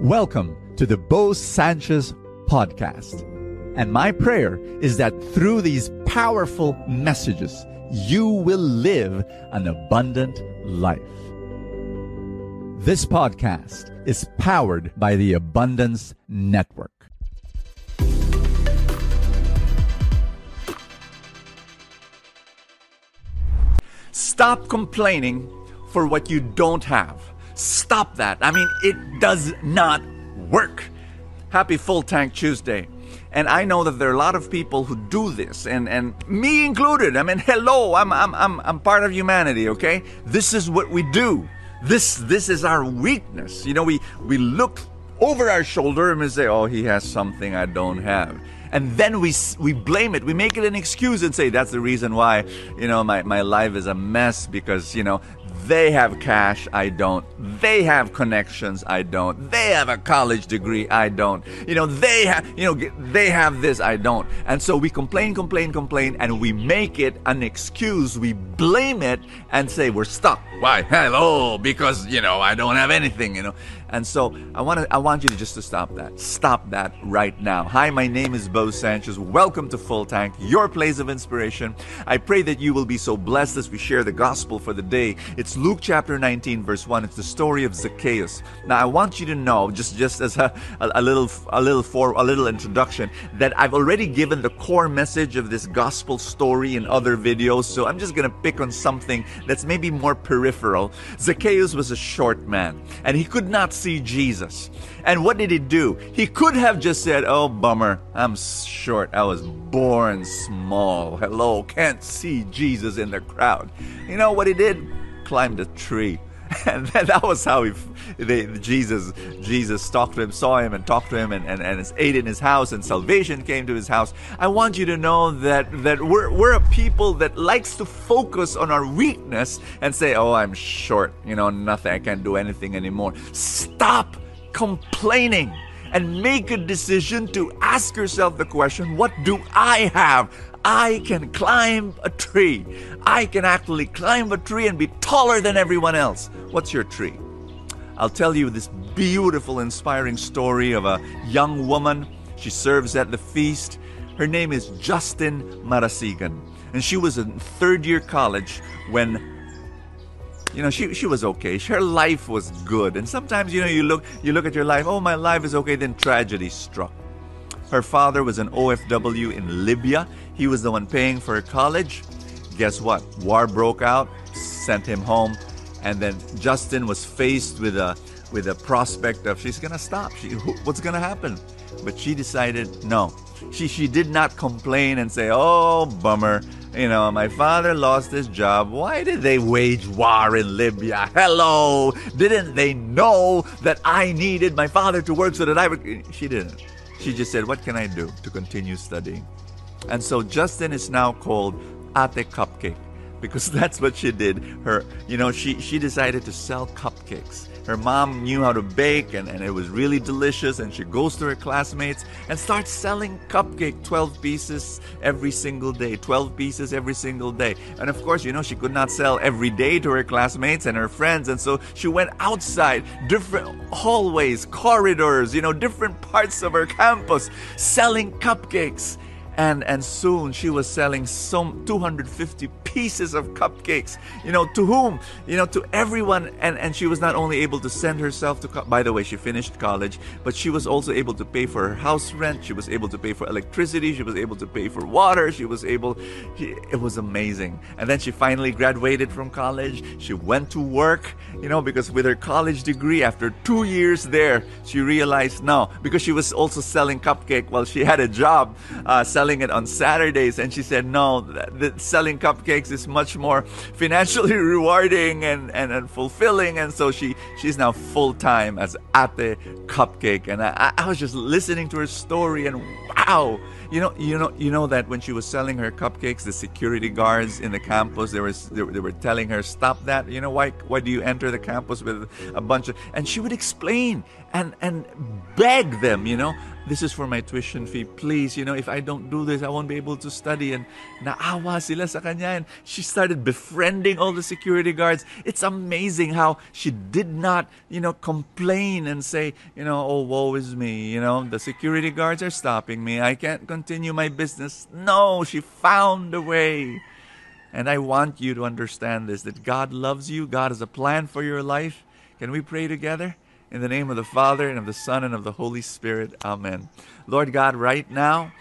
Welcome to the Bo Sanchez podcast. And my prayer is that through these powerful messages, you will live an abundant life. This podcast is powered by the Abundance Network. Stop complaining for what you don't have. Stop that. I mean, it does not work. Happy Full Tank Tuesday. And I know that there are a lot of people who do this, and, and me included. I mean, hello, I'm, I'm, I'm, I'm part of humanity, okay? This is what we do. This, this is our weakness. You know, we, we look over our shoulder and we say, oh, he has something I don't have and then we we blame it we make it an excuse and say that's the reason why you know my, my life is a mess because you know they have cash, I don't. They have connections, I don't. They have a college degree, I don't. You know, they have, you know, they have this, I don't. And so we complain, complain, complain, and we make it an excuse. We blame it and say we're stuck. Why? Hello, because, you know, I don't have anything, you know. And so I want to I want you to just to stop that. Stop that right now. Hi, my name is Bo Sanchez. Welcome to Full Tank, your place of inspiration. I pray that you will be so blessed as we share the gospel for the day. It's Luke chapter 19 verse 1. It's the story of Zacchaeus. Now I want you to know just just as a, a, a little a little for a little introduction that I've already given the core message of this gospel story in other videos. So I'm just going to pick on something that's maybe more peripheral. Zacchaeus was a short man and he could not see Jesus. And what did he do? He could have just said, Oh, bummer, I'm short. I was born small. Hello, can't see Jesus in the crowd. You know what he did? Climbed a tree. And that was how he, they, Jesus, Jesus talked to him, saw him, and talked to him, and, and, and ate in his house, and salvation came to his house. I want you to know that that we're we're a people that likes to focus on our weakness and say, "Oh, I'm short. You know, nothing. I can't do anything anymore." Stop complaining and make a decision to ask yourself the question what do I have? I can climb a tree. I can actually climb a tree and be taller than everyone else. What's your tree? I'll tell you this beautiful, inspiring story of a young woman. She serves at the feast. Her name is Justin Marasigan. And she was in third year college when you know she, she was okay her life was good and sometimes you know you look you look at your life oh my life is okay then tragedy struck her father was an ofw in libya he was the one paying for her college guess what war broke out sent him home and then justin was faced with a with a prospect of she's gonna stop she, what's gonna happen but she decided no she she did not complain and say oh bummer you know, my father lost his job. Why did they wage war in Libya? Hello! Didn't they know that I needed my father to work so that I would. She didn't. She just said, What can I do to continue studying? And so Justin is now called Ate Cupcake because that's what she did. Her, you know, she, she decided to sell cupcakes her mom knew how to bake and, and it was really delicious and she goes to her classmates and starts selling cupcake 12 pieces every single day 12 pieces every single day. And of course you know she could not sell every day to her classmates and her friends and so she went outside different hallways corridors you know different parts of her campus selling cupcakes. And and soon she was selling some 250 pieces of cupcakes you know to whom you know to everyone. And and she was not only able to send herself to by the way she finished college but she was also able to pay for her house rent. She was able to pay for electricity. She was able to pay for water. She was able she, it was amazing. And then she finally graduated from college. She went to work you know because with her college degree after 2 years there she realized no because she was also selling cupcake while she had a job uh, selling it on Saturdays. And she said, no, selling cupcakes is much more financially rewarding and, and, and fulfilling. And so she, she's now full time as Ate Cupcake. And I, I was just listening to her story and wow, you know, you know, you know that when she was selling her cupcakes, the security guards in the campus they were they, they were telling her, "Stop that! You know why? Why do you enter the campus with a bunch of?" And she would explain and and beg them, you know, this is for my tuition fee. Please, you know, if I don't do this, I won't be able to study. And naawa sila sa kanya. And she started befriending all the security guards. It's amazing how she did not, you know, complain and say, you know, oh, woe is me. You know, the security guards are stopping me. I can't continue my business. No, she found a way. And I want you to understand this that God loves you, God has a plan for your life. Can we pray together? In the name of the Father, and of the Son, and of the Holy Spirit. Amen. Lord God, right now,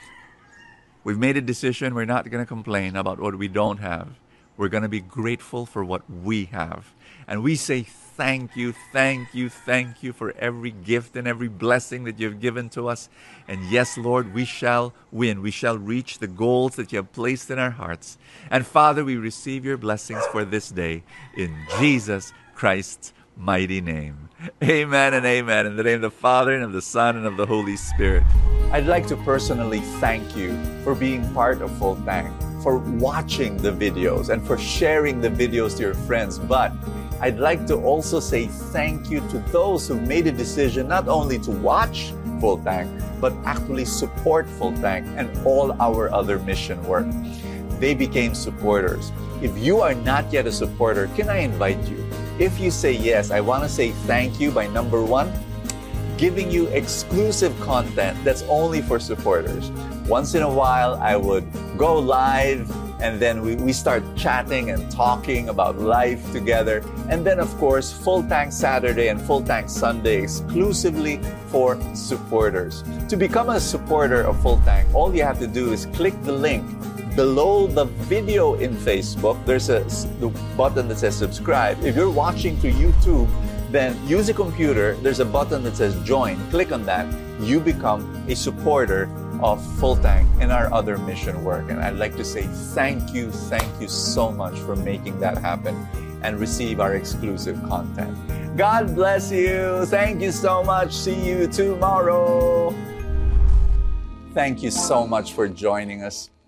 we've made a decision. We're not going to complain about what we don't have. We're going to be grateful for what we have. And we say thank you, thank you, thank you for every gift and every blessing that you've given to us. And yes, Lord, we shall win. We shall reach the goals that you have placed in our hearts. And Father, we receive your blessings for this day in Jesus Christ's mighty name. Amen and amen. In the name of the Father and of the Son and of the Holy Spirit. I'd like to personally thank you for being part of Full Tank, for watching the videos, and for sharing the videos to your friends. But I'd like to also say thank you to those who made a decision not only to watch Full Tank, but actually support Full Tank and all our other mission work. They became supporters. If you are not yet a supporter, can I invite you? If you say yes, I want to say thank you by number one, giving you exclusive content that's only for supporters. Once in a while, I would go live and then we, we start chatting and talking about life together. And then, of course, Full Tank Saturday and Full Tank Sunday exclusively for supporters. To become a supporter of Full Tank, all you have to do is click the link below the video in Facebook. There's a the button that says subscribe. If you're watching through YouTube, then use a computer. There's a button that says join. Click on that. You become a supporter of Full Tank and our other mission work. And I'd like to say thank you, thank you so much for making that happen and receive our exclusive content. God bless you. Thank you so much. See you tomorrow. Thank you so much for joining us.